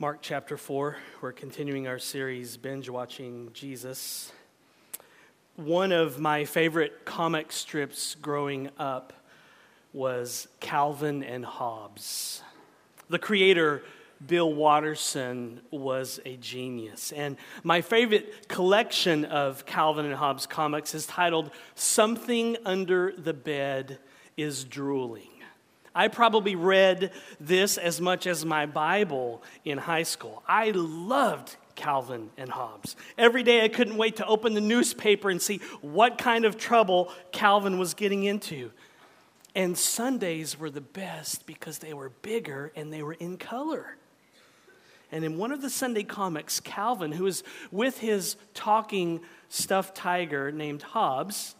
Mark chapter 4. We're continuing our series, Binge Watching Jesus. One of my favorite comic strips growing up was Calvin and Hobbes. The creator, Bill Watterson, was a genius. And my favorite collection of Calvin and Hobbes comics is titled Something Under the Bed is Drooling. I probably read this as much as my Bible in high school. I loved Calvin and Hobbes. Every day I couldn't wait to open the newspaper and see what kind of trouble Calvin was getting into. And Sundays were the best because they were bigger and they were in color. And in one of the Sunday comics, Calvin, who is with his talking stuffed tiger named Hobbes,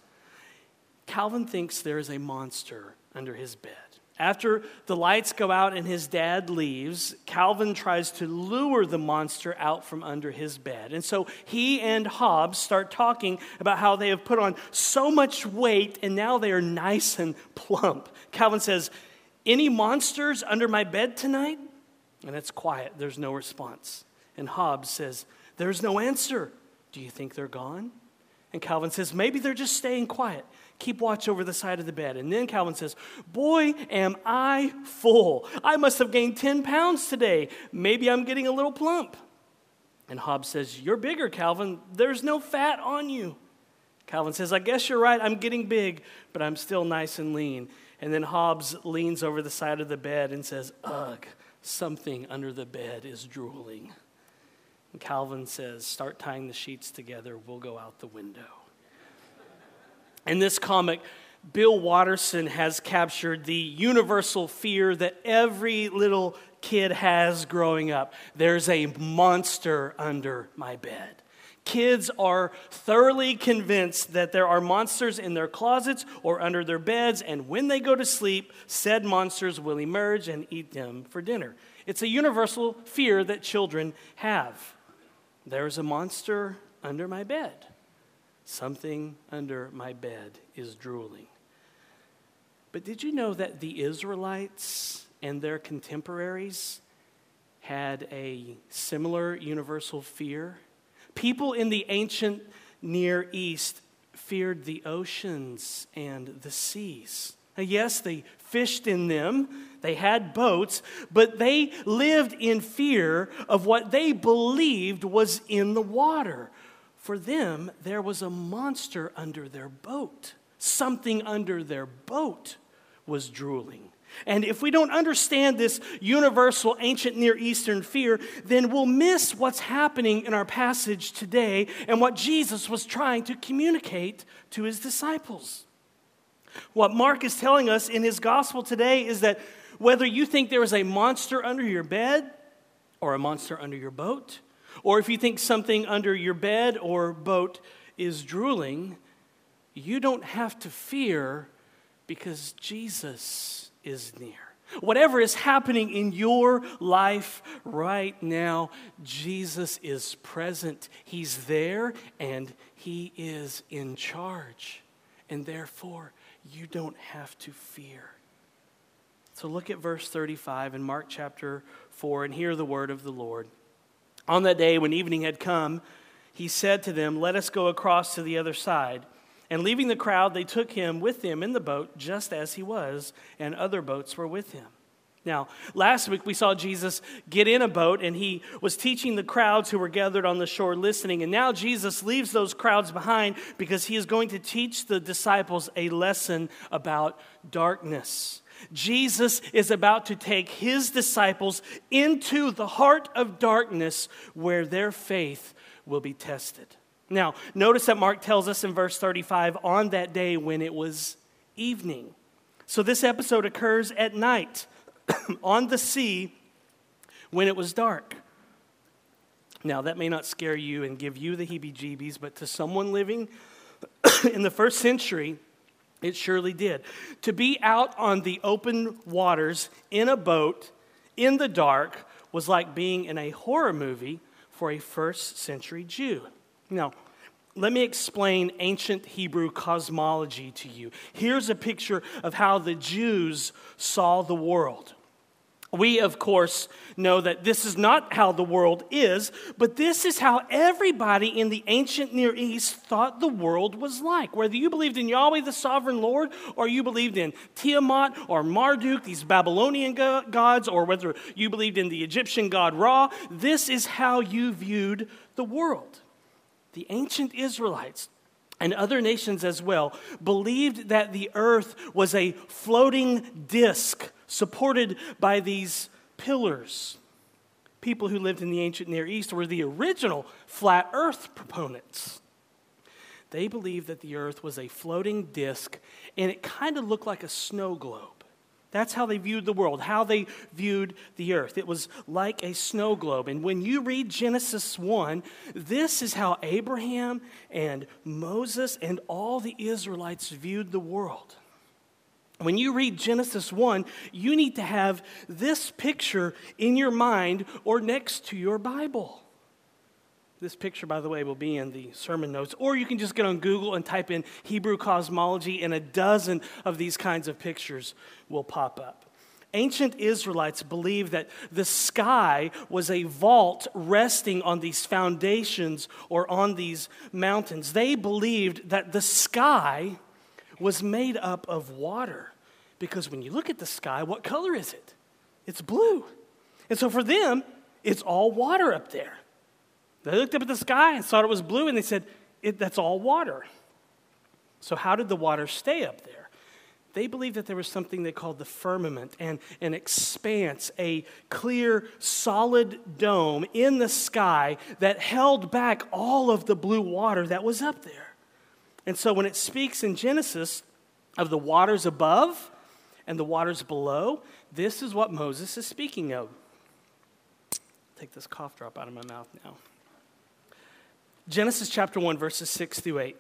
Calvin thinks there is a monster under his bed. After the lights go out and his dad leaves, Calvin tries to lure the monster out from under his bed. And so he and Hobbes start talking about how they have put on so much weight and now they are nice and plump. Calvin says, Any monsters under my bed tonight? And it's quiet, there's no response. And Hobbes says, There's no answer. Do you think they're gone? And Calvin says, Maybe they're just staying quiet keep watch over the side of the bed. And then Calvin says, Boy, am I full. I must have gained 10 pounds today. Maybe I'm getting a little plump. And Hobbes says, You're bigger, Calvin. There's no fat on you. Calvin says, I guess you're right. I'm getting big, but I'm still nice and lean. And then Hobbes leans over the side of the bed and says, Ugh, something under the bed is drooling. And Calvin says, Start tying the sheets together. We'll go out the window. In this comic, Bill Watterson has captured the universal fear that every little kid has growing up there's a monster under my bed. Kids are thoroughly convinced that there are monsters in their closets or under their beds, and when they go to sleep, said monsters will emerge and eat them for dinner. It's a universal fear that children have. There's a monster under my bed. Something under my bed is drooling. But did you know that the Israelites and their contemporaries had a similar universal fear? People in the ancient Near East feared the oceans and the seas. Yes, they fished in them, they had boats, but they lived in fear of what they believed was in the water. For them, there was a monster under their boat. Something under their boat was drooling. And if we don't understand this universal ancient Near Eastern fear, then we'll miss what's happening in our passage today and what Jesus was trying to communicate to his disciples. What Mark is telling us in his gospel today is that whether you think there is a monster under your bed or a monster under your boat, or if you think something under your bed or boat is drooling, you don't have to fear because Jesus is near. Whatever is happening in your life right now, Jesus is present. He's there and He is in charge. And therefore, you don't have to fear. So look at verse 35 in Mark chapter 4 and hear the word of the Lord. On that day, when evening had come, he said to them, Let us go across to the other side. And leaving the crowd, they took him with them in the boat, just as he was, and other boats were with him. Now, last week we saw Jesus get in a boat and he was teaching the crowds who were gathered on the shore listening. And now Jesus leaves those crowds behind because he is going to teach the disciples a lesson about darkness. Jesus is about to take his disciples into the heart of darkness where their faith will be tested. Now, notice that Mark tells us in verse 35 on that day when it was evening. So this episode occurs at night on the sea when it was dark. Now, that may not scare you and give you the heebie jeebies, but to someone living in the first century, it surely did. To be out on the open waters in a boat in the dark was like being in a horror movie for a first century Jew. Now, let me explain ancient Hebrew cosmology to you. Here's a picture of how the Jews saw the world. We, of course, know that this is not how the world is, but this is how everybody in the ancient Near East thought the world was like. Whether you believed in Yahweh, the sovereign Lord, or you believed in Tiamat or Marduk, these Babylonian gods, or whether you believed in the Egyptian god Ra, this is how you viewed the world. The ancient Israelites and other nations as well believed that the earth was a floating disk supported by these pillars. People who lived in the ancient Near East were the original flat earth proponents. They believed that the earth was a floating disk and it kind of looked like a snow globe. That's how they viewed the world, how they viewed the earth. It was like a snow globe. And when you read Genesis 1, this is how Abraham and Moses and all the Israelites viewed the world. When you read Genesis 1, you need to have this picture in your mind or next to your Bible. This picture, by the way, will be in the sermon notes. Or you can just get on Google and type in Hebrew cosmology, and a dozen of these kinds of pictures will pop up. Ancient Israelites believed that the sky was a vault resting on these foundations or on these mountains. They believed that the sky was made up of water. Because when you look at the sky, what color is it? It's blue. And so for them, it's all water up there. They looked up at the sky and thought it was blue, and they said, That's all water. So, how did the water stay up there? They believed that there was something they called the firmament and an expanse, a clear, solid dome in the sky that held back all of the blue water that was up there. And so, when it speaks in Genesis of the waters above and the waters below, this is what Moses is speaking of. Take this cough drop out of my mouth now. Genesis chapter 1, verses 6 through 8.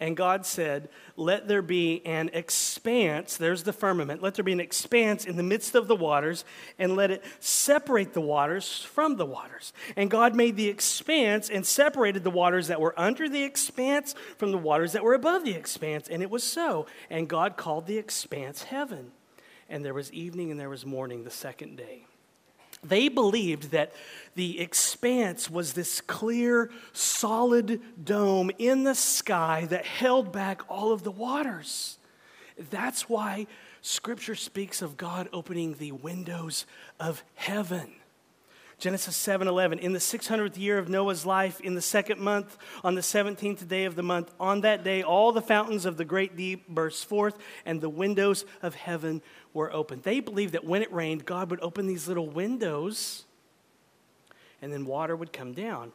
And God said, Let there be an expanse, there's the firmament, let there be an expanse in the midst of the waters, and let it separate the waters from the waters. And God made the expanse and separated the waters that were under the expanse from the waters that were above the expanse. And it was so. And God called the expanse heaven. And there was evening and there was morning the second day. They believed that the expanse was this clear, solid dome in the sky that held back all of the waters. That's why Scripture speaks of God opening the windows of heaven. Genesis 7:11 In the 600th year of Noah's life in the second month on the 17th day of the month on that day all the fountains of the great deep burst forth and the windows of heaven were opened. They believed that when it rained God would open these little windows and then water would come down.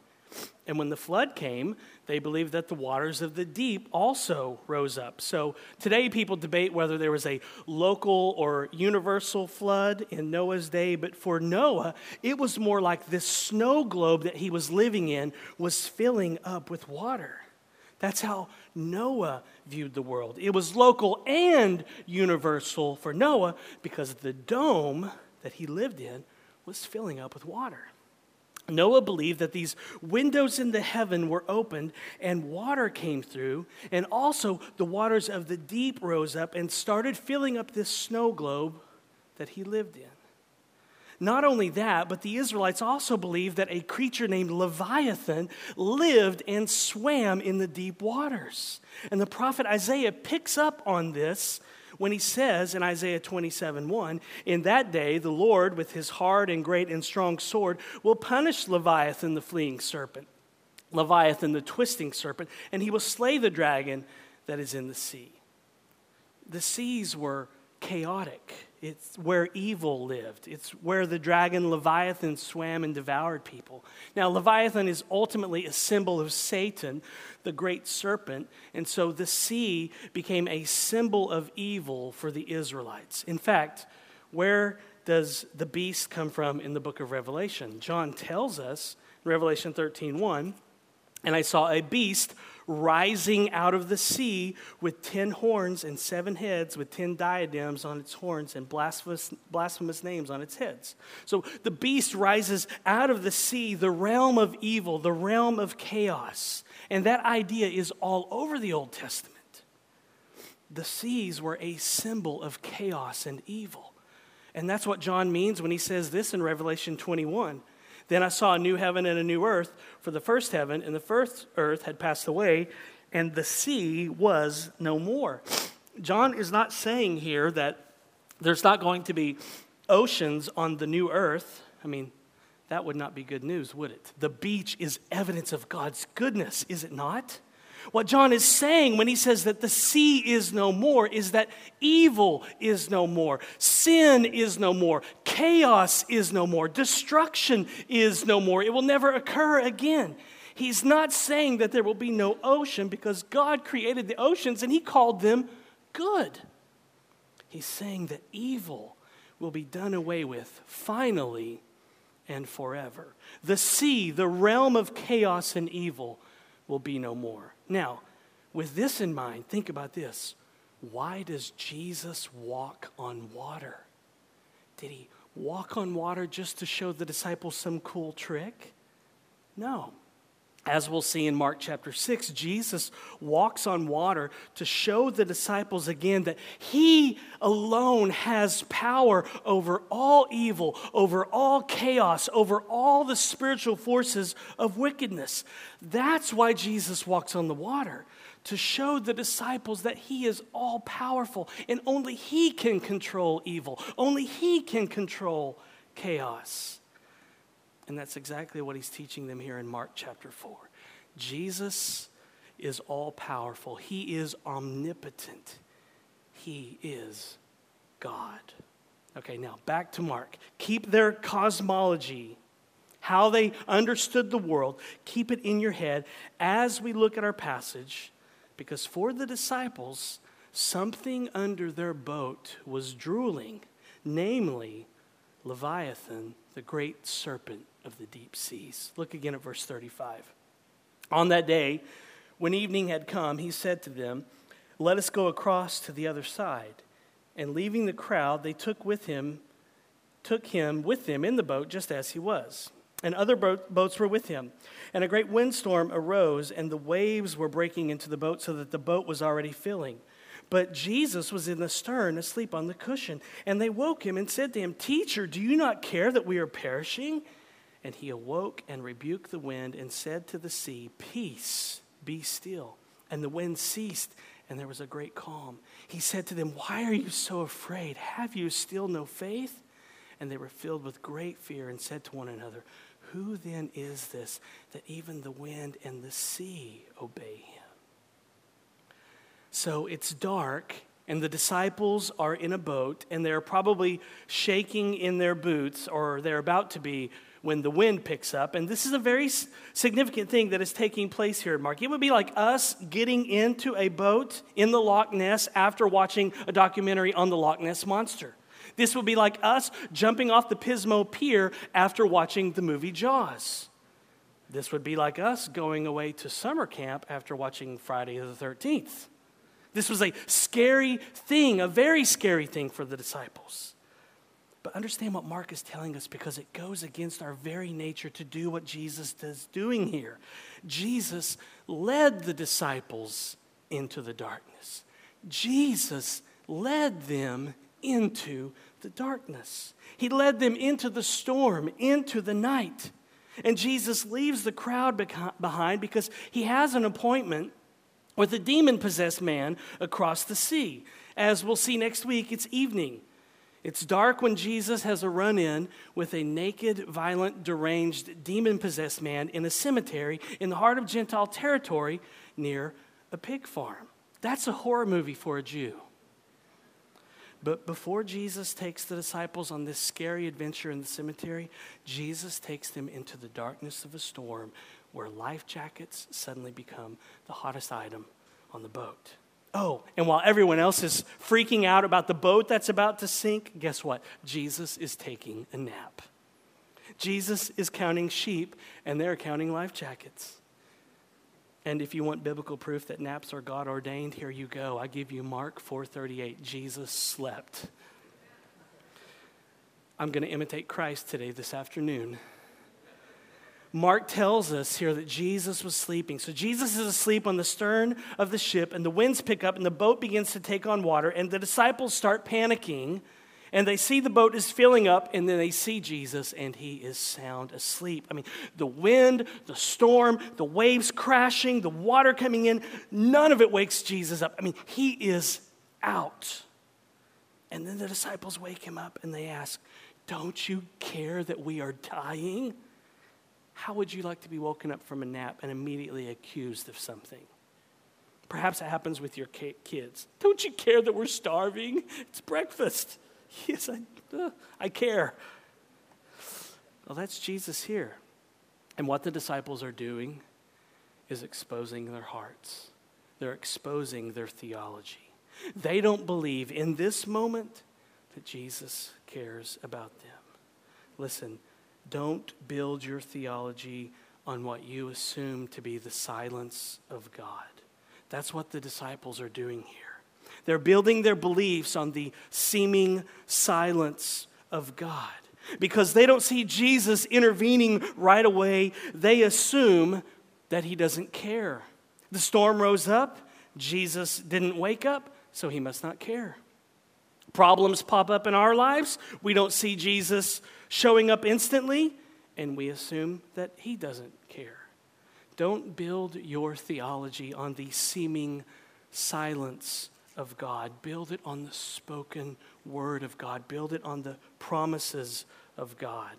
And when the flood came, they believed that the waters of the deep also rose up. So today, people debate whether there was a local or universal flood in Noah's day, but for Noah, it was more like this snow globe that he was living in was filling up with water. That's how Noah viewed the world. It was local and universal for Noah because the dome that he lived in was filling up with water. Noah believed that these windows in the heaven were opened and water came through, and also the waters of the deep rose up and started filling up this snow globe that he lived in. Not only that, but the Israelites also believed that a creature named Leviathan lived and swam in the deep waters. And the prophet Isaiah picks up on this when he says in Isaiah 27 1, In that day the Lord, with his hard and great and strong sword, will punish Leviathan the fleeing serpent, Leviathan the twisting serpent, and he will slay the dragon that is in the sea. The seas were chaotic. It's where evil lived. It's where the dragon Leviathan swam and devoured people. Now, Leviathan is ultimately a symbol of Satan, the great serpent, and so the sea became a symbol of evil for the Israelites. In fact, where does the beast come from in the book of Revelation? John tells us, Revelation 13 1, and I saw a beast rising out of the sea with ten horns and seven heads, with ten diadems on its horns and blasphemous, blasphemous names on its heads. So the beast rises out of the sea, the realm of evil, the realm of chaos. And that idea is all over the Old Testament. The seas were a symbol of chaos and evil. And that's what John means when he says this in Revelation 21. Then I saw a new heaven and a new earth, for the first heaven and the first earth had passed away, and the sea was no more. John is not saying here that there's not going to be oceans on the new earth. I mean, that would not be good news, would it? The beach is evidence of God's goodness, is it not? What John is saying when he says that the sea is no more is that evil is no more, sin is no more, chaos is no more, destruction is no more. It will never occur again. He's not saying that there will be no ocean because God created the oceans and he called them good. He's saying that evil will be done away with finally and forever. The sea, the realm of chaos and evil, will be no more. Now, with this in mind, think about this. Why does Jesus walk on water? Did he walk on water just to show the disciples some cool trick? No. As we'll see in Mark chapter 6, Jesus walks on water to show the disciples again that he alone has power over all evil, over all chaos, over all the spiritual forces of wickedness. That's why Jesus walks on the water, to show the disciples that he is all powerful and only he can control evil, only he can control chaos. And that's exactly what he's teaching them here in Mark chapter 4. Jesus is all powerful, he is omnipotent, he is God. Okay, now back to Mark. Keep their cosmology, how they understood the world, keep it in your head as we look at our passage, because for the disciples, something under their boat was drooling, namely Leviathan, the great serpent of the deep seas. Look again at verse 35. On that day, when evening had come, he said to them, Let us go across to the other side. And leaving the crowd, they took with him, took him with them in the boat just as he was. And other boats were with him. And a great windstorm arose, and the waves were breaking into the boat so that the boat was already filling. But Jesus was in the stern, asleep on the cushion. And they woke him and said to him, Teacher, do you not care that we are perishing? And he awoke and rebuked the wind and said to the sea, Peace, be still. And the wind ceased, and there was a great calm. He said to them, Why are you so afraid? Have you still no faith? And they were filled with great fear and said to one another, Who then is this that even the wind and the sea obey him? So it's dark, and the disciples are in a boat, and they're probably shaking in their boots, or they're about to be when the wind picks up. And this is a very significant thing that is taking place here Mark. It would be like us getting into a boat in the Loch Ness after watching a documentary on the Loch Ness Monster. This would be like us jumping off the Pismo Pier after watching the movie Jaws. This would be like us going away to summer camp after watching Friday the 13th. This was a scary thing, a very scary thing for the disciples. But understand what Mark is telling us because it goes against our very nature to do what Jesus is doing here. Jesus led the disciples into the darkness. Jesus led them into the darkness. He led them into the storm, into the night. And Jesus leaves the crowd behind because he has an appointment with a demon possessed man across the sea. As we'll see next week, it's evening. It's dark when Jesus has a run in with a naked, violent, deranged, demon possessed man in a cemetery in the heart of Gentile territory near a pig farm. That's a horror movie for a Jew. But before Jesus takes the disciples on this scary adventure in the cemetery, Jesus takes them into the darkness of a storm where life jackets suddenly become the hottest item on the boat. Oh, and while everyone else is freaking out about the boat that's about to sink, guess what? Jesus is taking a nap. Jesus is counting sheep, and they're counting life jackets. And if you want biblical proof that naps are God ordained, here you go. I give you Mark 4:38. Jesus slept. I'm going to imitate Christ today this afternoon Mark tells us here that Jesus was sleeping. So Jesus is asleep on the stern of the ship, and the winds pick up, and the boat begins to take on water, and the disciples start panicking, And they see the boat is filling up, and then they see Jesus, and he is sound asleep. I mean, the wind, the storm, the waves crashing, the water coming in, none of it wakes Jesus up. I mean, he is out. And then the disciples wake him up and they ask, Don't you care that we are dying? How would you like to be woken up from a nap and immediately accused of something? Perhaps it happens with your kids. Don't you care that we're starving? It's breakfast. Yes, I, uh, I care. Well, that's Jesus here. And what the disciples are doing is exposing their hearts, they're exposing their theology. They don't believe in this moment that Jesus cares about them. Listen, don't build your theology on what you assume to be the silence of God. That's what the disciples are doing here. They're building their beliefs on the seeming silence of God. Because they don't see Jesus intervening right away, they assume that he doesn't care. The storm rose up, Jesus didn't wake up, so he must not care. Problems pop up in our lives, we don't see Jesus showing up instantly, and we assume that he doesn't care. Don't build your theology on the seeming silence of God. Build it on the spoken word of God. Build it on the promises of God.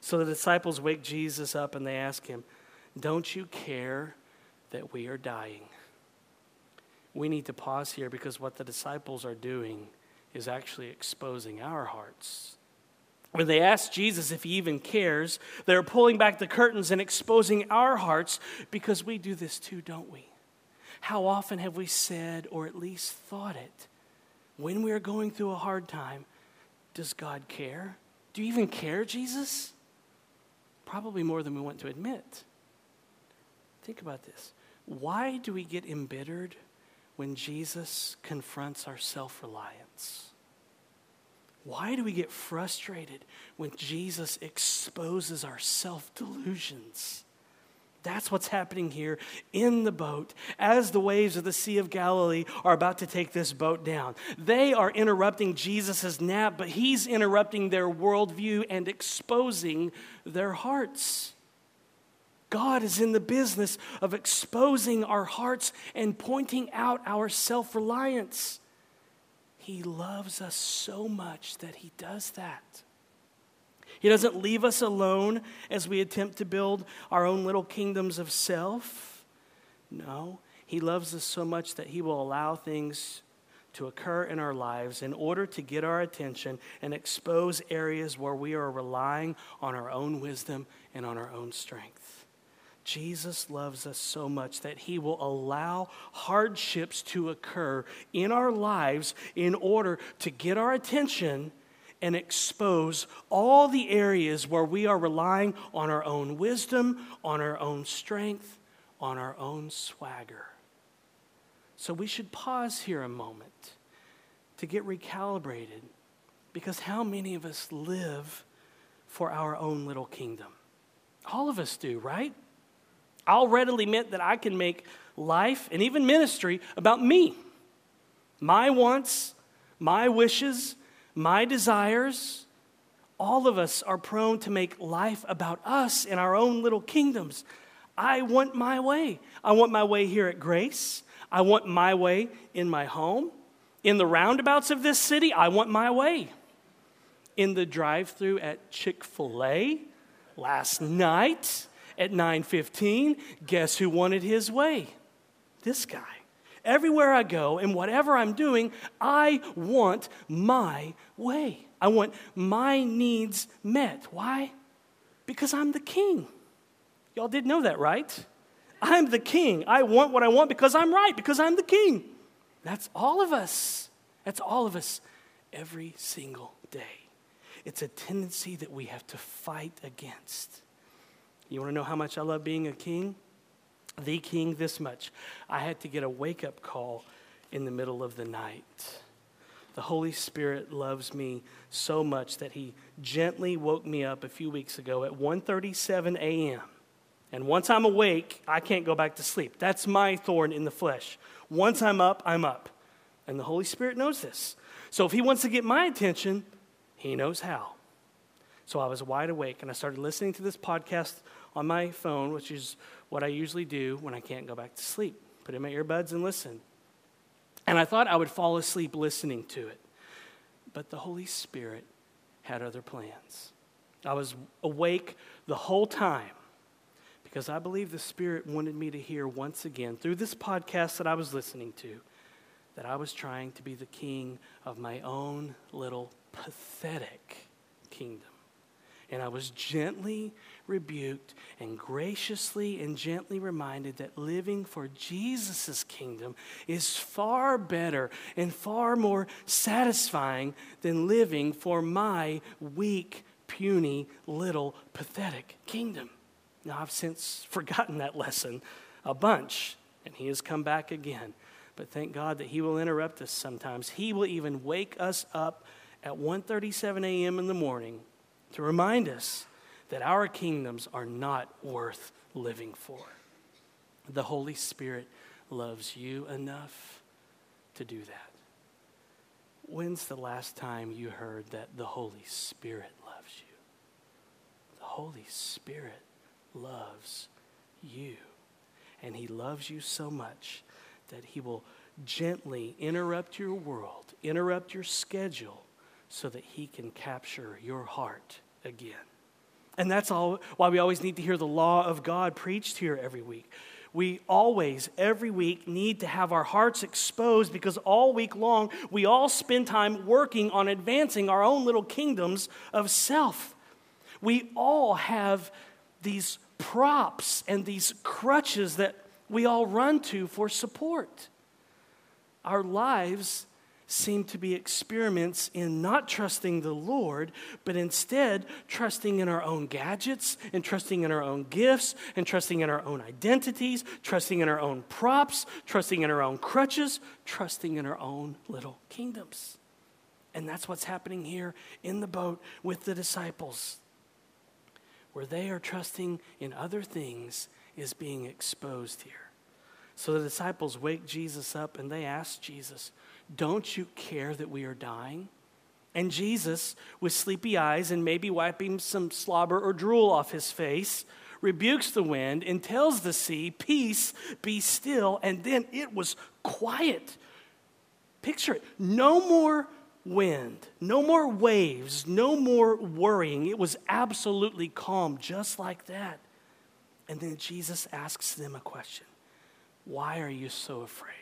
So the disciples wake Jesus up and they ask him, Don't you care that we are dying? We need to pause here because what the disciples are doing is actually exposing our hearts. When they ask Jesus if he even cares, they're pulling back the curtains and exposing our hearts because we do this too, don't we? How often have we said, or at least thought it, when we are going through a hard time, does God care? Do you even care, Jesus? Probably more than we want to admit. Think about this. Why do we get embittered when Jesus confronts our self reliance? Why do we get frustrated when Jesus exposes our self delusions? That's what's happening here in the boat as the waves of the Sea of Galilee are about to take this boat down. They are interrupting Jesus' nap, but he's interrupting their worldview and exposing their hearts. God is in the business of exposing our hearts and pointing out our self reliance. He loves us so much that he does that. He doesn't leave us alone as we attempt to build our own little kingdoms of self. No, He loves us so much that He will allow things to occur in our lives in order to get our attention and expose areas where we are relying on our own wisdom and on our own strength. Jesus loves us so much that he will allow hardships to occur in our lives in order to get our attention and expose all the areas where we are relying on our own wisdom, on our own strength, on our own swagger. So we should pause here a moment to get recalibrated because how many of us live for our own little kingdom? All of us do, right? I'll readily admit that I can make life and even ministry about me, my wants, my wishes, my desires, all of us are prone to make life about us in our own little kingdoms. I want my way. I want my way here at Grace. I want my way in my home. In the roundabouts of this city, I want my way. In the drive-through at Chick-fil-A last night at 9:15, guess who wanted his way? This guy. Everywhere I go and whatever I'm doing, I want my way. I want my needs met. Why? Because I'm the king. Y'all did know that, right? I'm the king. I want what I want because I'm right, because I'm the king. That's all of us. That's all of us every single day. It's a tendency that we have to fight against. You want to know how much I love being a king? the king this much. I had to get a wake up call in the middle of the night. The Holy Spirit loves me so much that he gently woke me up a few weeks ago at 1:37 a.m. And once I'm awake, I can't go back to sleep. That's my thorn in the flesh. Once I'm up, I'm up. And the Holy Spirit knows this. So if He wants to get my attention, He knows how. So I was wide awake and I started listening to this podcast on my phone, which is what I usually do when I can't go back to sleep. Put in my earbuds and listen. And I thought I would fall asleep listening to it. But the Holy Spirit had other plans. I was awake the whole time because I believe the Spirit wanted me to hear once again through this podcast that I was listening to that I was trying to be the king of my own little pathetic kingdom. And I was gently rebuked and graciously and gently reminded that living for Jesus' kingdom is far better and far more satisfying than living for my weak, puny, little, pathetic kingdom. Now, I've since forgotten that lesson a bunch, and he has come back again. But thank God that he will interrupt us sometimes. He will even wake us up at 1:37 a.m. in the morning to remind us that our kingdoms are not worth living for. The Holy Spirit loves you enough to do that. When's the last time you heard that the Holy Spirit loves you? The Holy Spirit loves you. And He loves you so much that He will gently interrupt your world, interrupt your schedule, so that He can capture your heart again. And that's all why we always need to hear the law of God preached here every week. We always, every week, need to have our hearts exposed because all week long we all spend time working on advancing our own little kingdoms of self. We all have these props and these crutches that we all run to for support. Our lives seem to be experiments in not trusting the Lord, but instead trusting in our own gadgets and trusting in our own gifts and trusting in our own identities, trusting in our own props, trusting in our own crutches, trusting in our own little kingdoms. And that's what's happening here in the boat with the disciples, where they are trusting in other things is being exposed here. So the disciples wake Jesus up and they ask Jesus, don't you care that we are dying? And Jesus, with sleepy eyes and maybe wiping some slobber or drool off his face, rebukes the wind and tells the sea, Peace, be still. And then it was quiet. Picture it no more wind, no more waves, no more worrying. It was absolutely calm, just like that. And then Jesus asks them a question Why are you so afraid?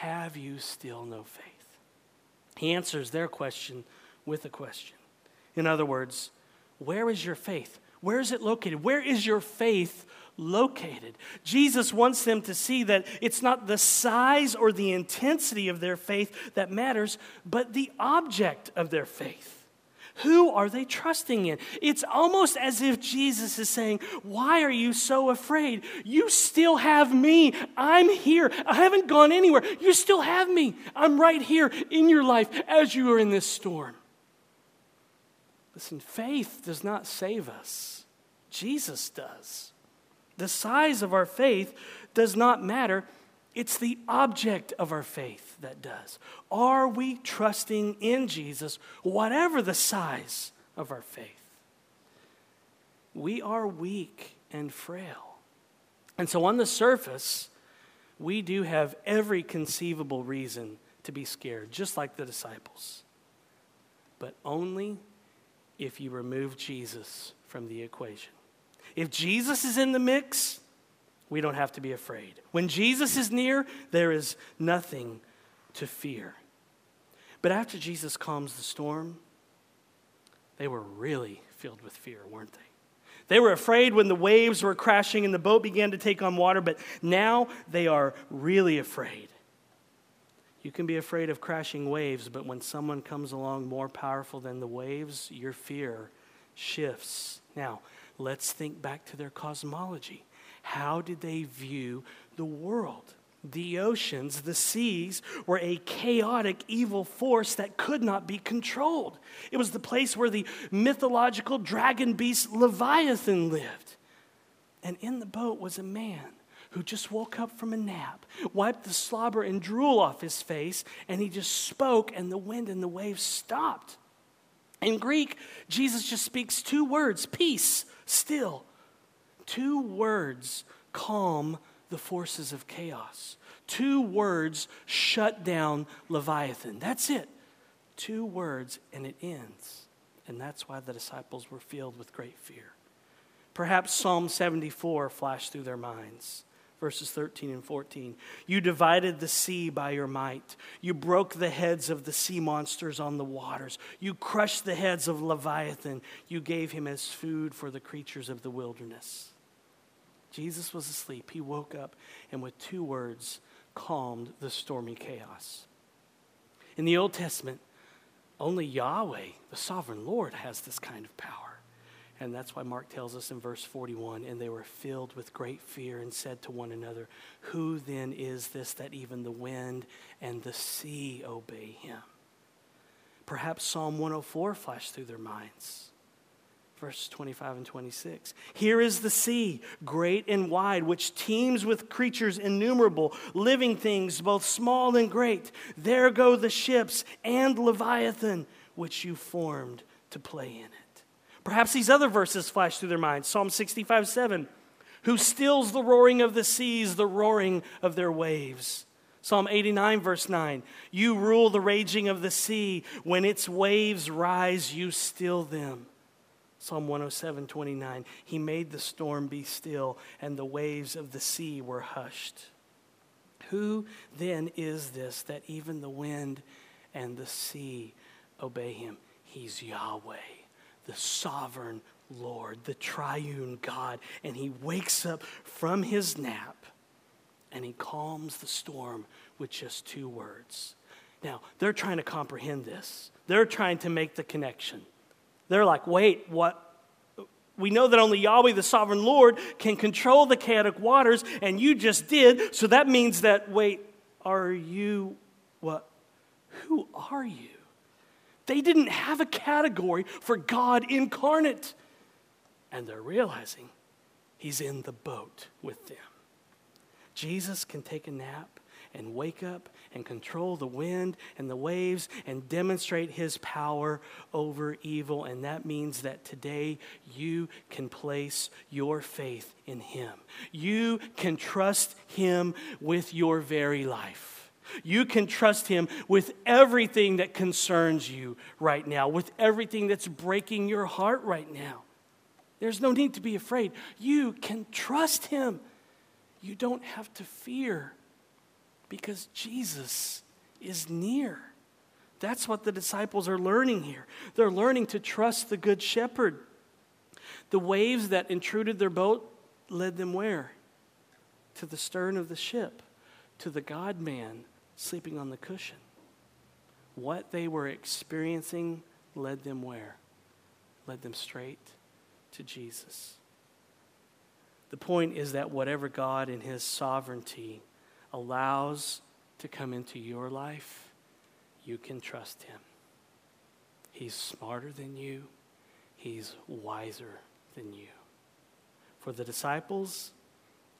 Have you still no faith? He answers their question with a question. In other words, where is your faith? Where is it located? Where is your faith located? Jesus wants them to see that it's not the size or the intensity of their faith that matters, but the object of their faith. Who are they trusting in? It's almost as if Jesus is saying, Why are you so afraid? You still have me. I'm here. I haven't gone anywhere. You still have me. I'm right here in your life as you are in this storm. Listen, faith does not save us, Jesus does. The size of our faith does not matter. It's the object of our faith that does. Are we trusting in Jesus, whatever the size of our faith? We are weak and frail. And so, on the surface, we do have every conceivable reason to be scared, just like the disciples. But only if you remove Jesus from the equation. If Jesus is in the mix, we don't have to be afraid. When Jesus is near, there is nothing to fear. But after Jesus calms the storm, they were really filled with fear, weren't they? They were afraid when the waves were crashing and the boat began to take on water, but now they are really afraid. You can be afraid of crashing waves, but when someone comes along more powerful than the waves, your fear shifts. Now, let's think back to their cosmology. How did they view the world? The oceans, the seas, were a chaotic, evil force that could not be controlled. It was the place where the mythological dragon beast Leviathan lived. And in the boat was a man who just woke up from a nap, wiped the slobber and drool off his face, and he just spoke, and the wind and the waves stopped. In Greek, Jesus just speaks two words peace, still. Two words calm the forces of chaos. Two words shut down Leviathan. That's it. Two words, and it ends. And that's why the disciples were filled with great fear. Perhaps Psalm 74 flashed through their minds verses 13 and 14. You divided the sea by your might. You broke the heads of the sea monsters on the waters. You crushed the heads of Leviathan. You gave him as food for the creatures of the wilderness. Jesus was asleep. He woke up and, with two words, calmed the stormy chaos. In the Old Testament, only Yahweh, the sovereign Lord, has this kind of power. And that's why Mark tells us in verse 41 and they were filled with great fear and said to one another, Who then is this that even the wind and the sea obey him? Perhaps Psalm 104 flashed through their minds. Verse 25 and 26. Here is the sea, great and wide, which teems with creatures innumerable, living things, both small and great. There go the ships and Leviathan, which you formed to play in it. Perhaps these other verses flash through their minds Psalm 65 7. Who stills the roaring of the seas, the roaring of their waves? Psalm 89, verse 9. You rule the raging of the sea. When its waves rise, you still them. Psalm 107, 29. He made the storm be still, and the waves of the sea were hushed. Who then is this that even the wind and the sea obey him? He's Yahweh the sovereign Lord, the triune God. And he wakes up from his nap and he calms the storm with just two words. Now, they're trying to comprehend this, they're trying to make the connection. They're like, wait, what? We know that only Yahweh, the sovereign Lord, can control the chaotic waters, and you just did. So that means that, wait, are you what? Who are you? They didn't have a category for God incarnate. And they're realizing he's in the boat with them. Jesus can take a nap and wake up and control the wind and the waves and demonstrate his power over evil. And that means that today you can place your faith in him. You can trust him with your very life. You can trust Him with everything that concerns you right now, with everything that's breaking your heart right now. There's no need to be afraid. You can trust Him. You don't have to fear because Jesus is near. That's what the disciples are learning here. They're learning to trust the Good Shepherd. The waves that intruded their boat led them where? To the stern of the ship, to the God man sleeping on the cushion. What they were experiencing led them where? Led them straight to Jesus. The point is that whatever God in His sovereignty allows to come into your life, you can trust Him. He's smarter than you, He's wiser than you. For the disciples,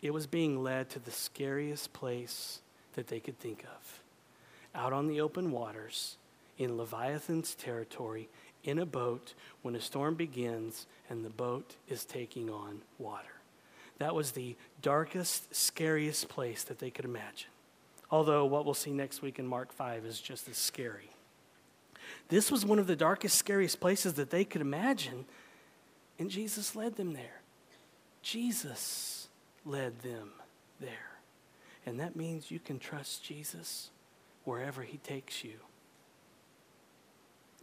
it was being led to the scariest place that they could think of. Out on the open waters, in Leviathan's territory, in a boat, when a storm begins and the boat is taking on water. That was the darkest, scariest place that they could imagine. Although what we'll see next week in Mark 5 is just as scary. This was one of the darkest, scariest places that they could imagine, and Jesus led them there. Jesus led them there. And that means you can trust Jesus wherever he takes you.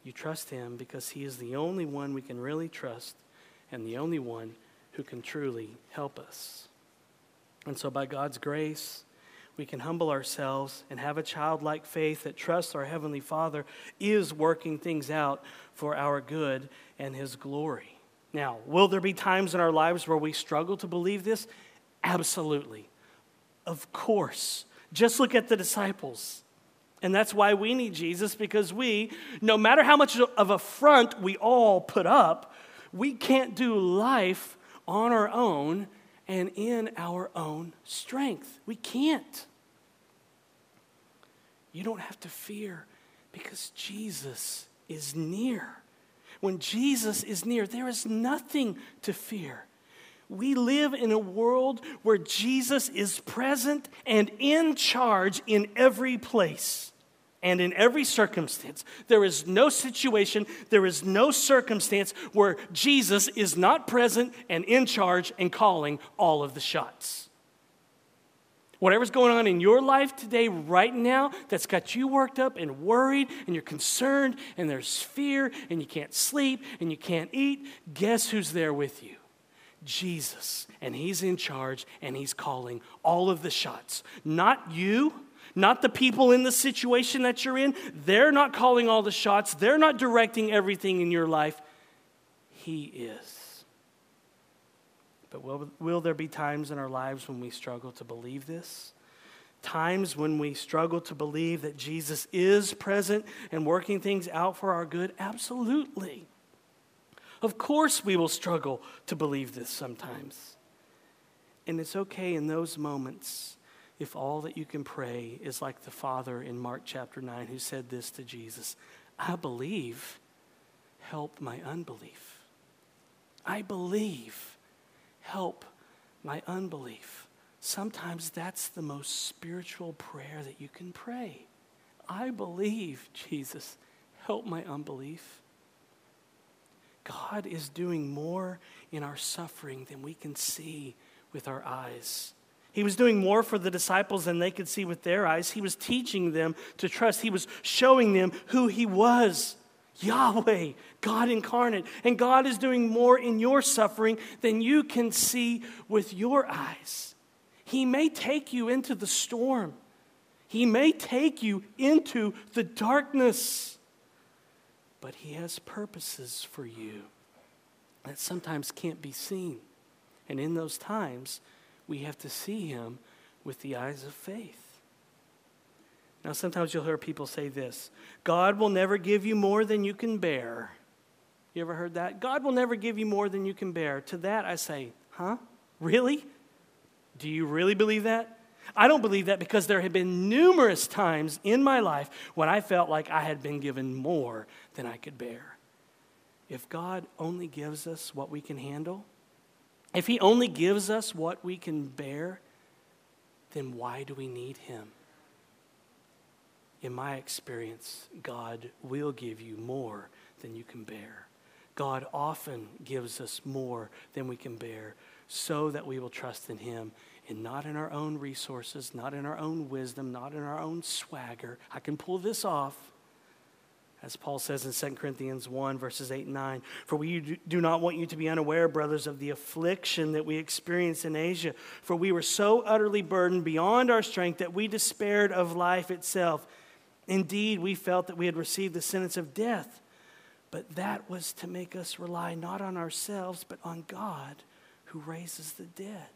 You trust him because he is the only one we can really trust and the only one who can truly help us. And so, by God's grace, we can humble ourselves and have a childlike faith that trusts our Heavenly Father is working things out for our good and His glory. Now, will there be times in our lives where we struggle to believe this? Absolutely. Of course. Just look at the disciples. And that's why we need Jesus, because we, no matter how much of a front we all put up, we can't do life on our own and in our own strength. We can't. You don't have to fear because Jesus is near. When Jesus is near, there is nothing to fear. We live in a world where Jesus is present and in charge in every place and in every circumstance. There is no situation, there is no circumstance where Jesus is not present and in charge and calling all of the shots. Whatever's going on in your life today, right now, that's got you worked up and worried, and you're concerned, and there's fear, and you can't sleep, and you can't eat, guess who's there with you? Jesus. And He's in charge, and He's calling all of the shots. Not you, not the people in the situation that you're in. They're not calling all the shots, they're not directing everything in your life. He is. But will, will there be times in our lives when we struggle to believe this? Times when we struggle to believe that Jesus is present and working things out for our good? Absolutely. Of course, we will struggle to believe this sometimes. And it's okay in those moments if all that you can pray is like the Father in Mark chapter 9 who said this to Jesus I believe, help my unbelief. I believe, help my unbelief. Sometimes that's the most spiritual prayer that you can pray. I believe, Jesus, help my unbelief. God is doing more in our suffering than we can see with our eyes. He was doing more for the disciples than they could see with their eyes. He was teaching them to trust. He was showing them who He was Yahweh, God incarnate. And God is doing more in your suffering than you can see with your eyes. He may take you into the storm, He may take you into the darkness but He has purposes for you that sometimes can't be seen. And in those times, we have to see Him with the eyes of faith. Now, sometimes you'll hear people say this God will never give you more than you can bear. You ever heard that? God will never give you more than you can bear. To that, I say, huh? Really? Do you really believe that? I don't believe that because there have been numerous times in my life when I felt like I had been given more than I could bear. If God only gives us what we can handle, if He only gives us what we can bear, then why do we need Him? In my experience, God will give you more than you can bear. God often gives us more than we can bear so that we will trust in Him and not in our own resources, not in our own wisdom, not in our own swagger. I can pull this off. As Paul says in 2 Corinthians 1, verses 8 and 9, for we do not want you to be unaware, brothers, of the affliction that we experienced in Asia. For we were so utterly burdened beyond our strength that we despaired of life itself. Indeed, we felt that we had received the sentence of death. But that was to make us rely not on ourselves, but on God who raises the dead.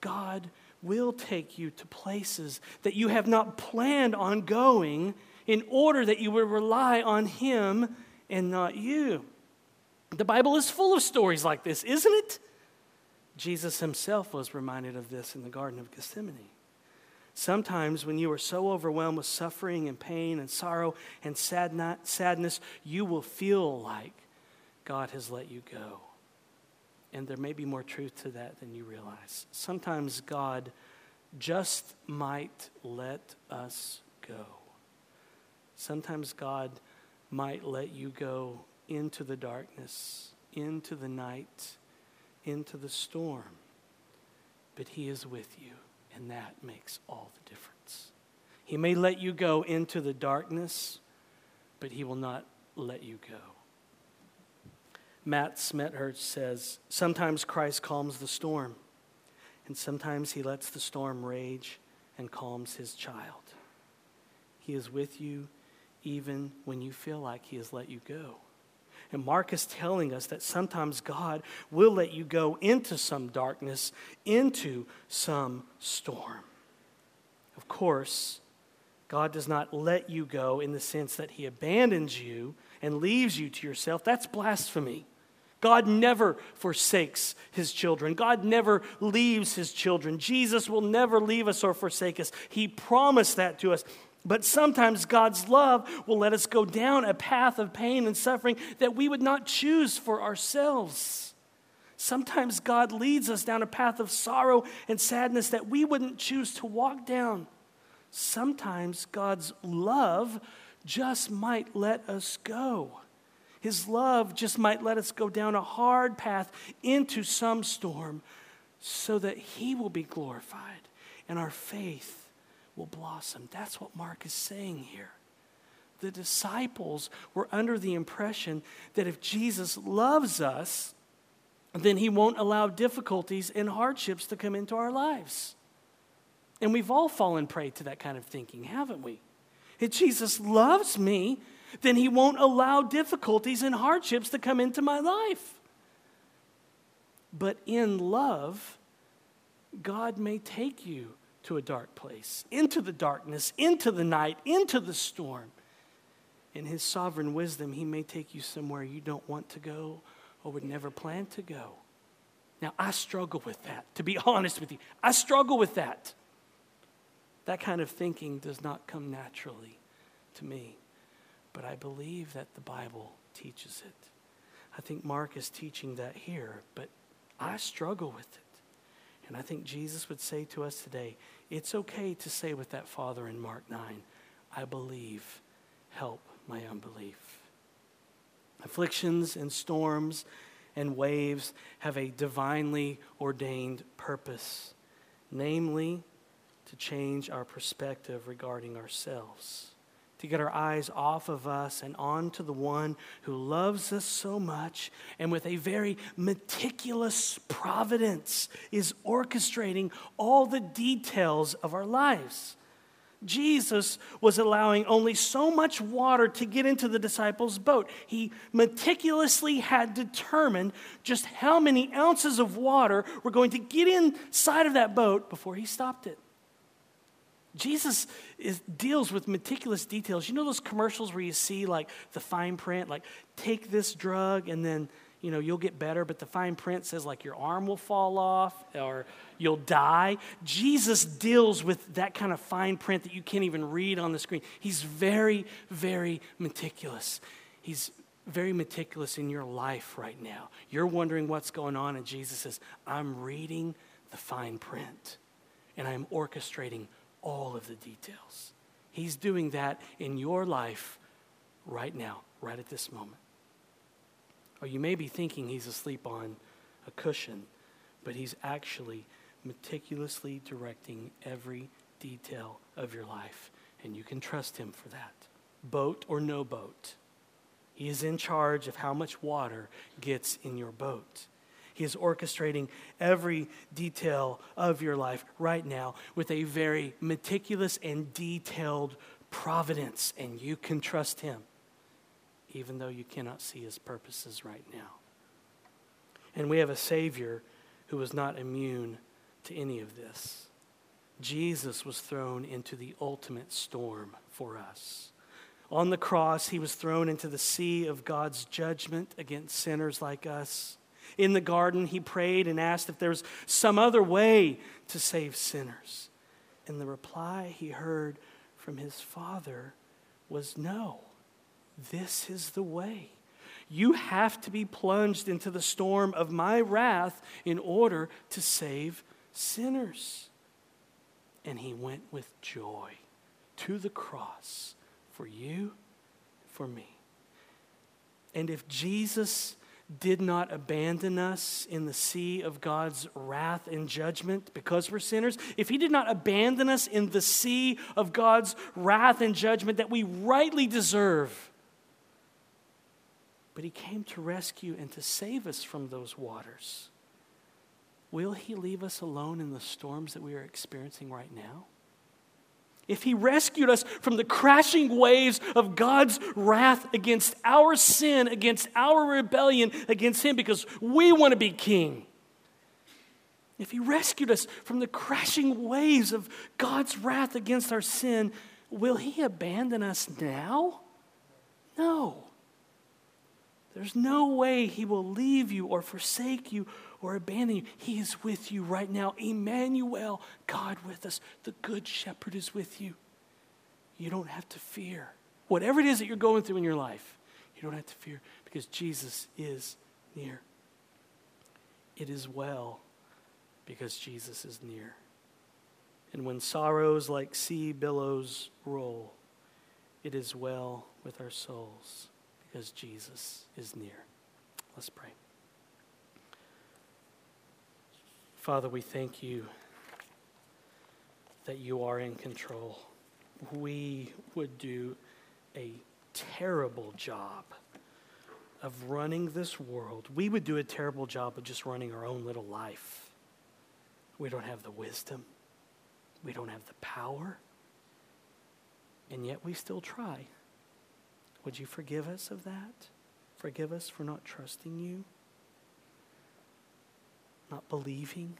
God will take you to places that you have not planned on going in order that you would rely on Him and not you. The Bible is full of stories like this, isn't it? Jesus himself was reminded of this in the Garden of Gethsemane. Sometimes, when you are so overwhelmed with suffering and pain and sorrow and sadness, you will feel like God has let you go and there may be more truth to that than you realize. Sometimes God just might let us go. Sometimes God might let you go into the darkness, into the night, into the storm. But He is with you, and that makes all the difference. He may let you go into the darkness, but He will not let you go. Matt Smethurst says sometimes Christ calms the storm, and sometimes he lets the storm rage and calms his child. He is with you even when you feel like he has let you go. And Mark is telling us that sometimes God will let you go into some darkness, into some storm. Of course, God does not let you go in the sense that he abandons you and leaves you to yourself. That's blasphemy. God never forsakes his children. God never leaves his children. Jesus will never leave us or forsake us. He promised that to us. But sometimes God's love will let us go down a path of pain and suffering that we would not choose for ourselves. Sometimes God leads us down a path of sorrow and sadness that we wouldn't choose to walk down. Sometimes God's love just might let us go. His love just might let us go down a hard path into some storm so that He will be glorified and our faith will blossom. That's what Mark is saying here. The disciples were under the impression that if Jesus loves us, then he won't allow difficulties and hardships to come into our lives. And we've all fallen prey to that kind of thinking, haven't we? If Jesus loves me, then he won't allow difficulties and hardships to come into my life. But in love, God may take you to a dark place, into the darkness, into the night, into the storm. In His sovereign wisdom, He may take you somewhere you don't want to go or would never plan to go. Now, I struggle with that, to be honest with you. I struggle with that. That kind of thinking does not come naturally to me, but I believe that the Bible teaches it. I think Mark is teaching that here, but I struggle with it. And I think Jesus would say to us today it's okay to say with that father in Mark 9, I believe, help my unbelief. Afflictions and storms and waves have a divinely ordained purpose, namely, to change our perspective regarding ourselves to get our eyes off of us and onto the one who loves us so much and with a very meticulous providence is orchestrating all the details of our lives. Jesus was allowing only so much water to get into the disciples' boat. He meticulously had determined just how many ounces of water were going to get inside of that boat before he stopped it. Jesus is, deals with meticulous details. You know those commercials where you see like the fine print, like take this drug and then you know you'll get better, but the fine print says like your arm will fall off or you'll die. Jesus deals with that kind of fine print that you can't even read on the screen. He's very, very meticulous. He's very meticulous in your life right now. You're wondering what's going on, and Jesus says, I'm reading the fine print and I'm orchestrating all of the details. He's doing that in your life right now, right at this moment. Or you may be thinking he's asleep on a cushion, but he's actually meticulously directing every detail of your life, and you can trust him for that. Boat or no boat, he is in charge of how much water gets in your boat. He is orchestrating every detail of your life right now with a very meticulous and detailed providence, and you can trust Him, even though you cannot see His purposes right now. And we have a Savior who was not immune to any of this. Jesus was thrown into the ultimate storm for us. On the cross, he was thrown into the sea of God's judgment against sinners like us. In the garden, he prayed and asked if there was some other way to save sinners. And the reply he heard from his father was no, this is the way. You have to be plunged into the storm of my wrath in order to save sinners. And he went with joy to the cross for you, for me. And if Jesus did not abandon us in the sea of God's wrath and judgment because we're sinners, if He did not abandon us in the sea of God's wrath and judgment that we rightly deserve, but He came to rescue and to save us from those waters, will He leave us alone in the storms that we are experiencing right now? If he rescued us from the crashing waves of God's wrath against our sin, against our rebellion against him because we want to be king, if he rescued us from the crashing waves of God's wrath against our sin, will he abandon us now? No. There's no way he will leave you or forsake you or abandon you. He is with you right now. Emmanuel, God with us. The good shepherd is with you. You don't have to fear. Whatever it is that you're going through in your life, you don't have to fear because Jesus is near. It is well because Jesus is near. And when sorrows like sea billows roll, it is well with our souls because Jesus is near. Let's pray. Father, we thank you that you are in control. We would do a terrible job of running this world. We would do a terrible job of just running our own little life. We don't have the wisdom, we don't have the power, and yet we still try. Would you forgive us of that? Forgive us for not trusting you, not believing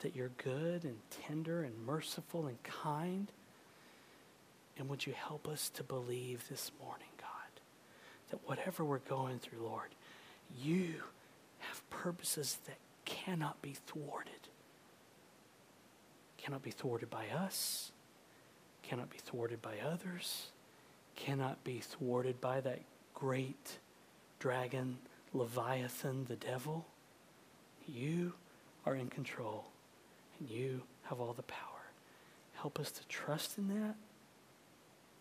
that you're good and tender and merciful and kind. And would you help us to believe this morning, God, that whatever we're going through, Lord, you have purposes that cannot be thwarted. Cannot be thwarted by us, cannot be thwarted by others cannot be thwarted by that great dragon, Leviathan, the devil. You are in control, and you have all the power. Help us to trust in that.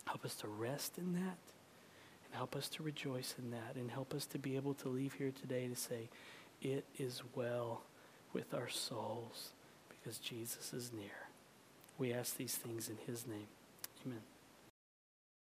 Help us to rest in that. And help us to rejoice in that. And help us to be able to leave here today to say, It is well with our souls because Jesus is near. We ask these things in his name. Amen.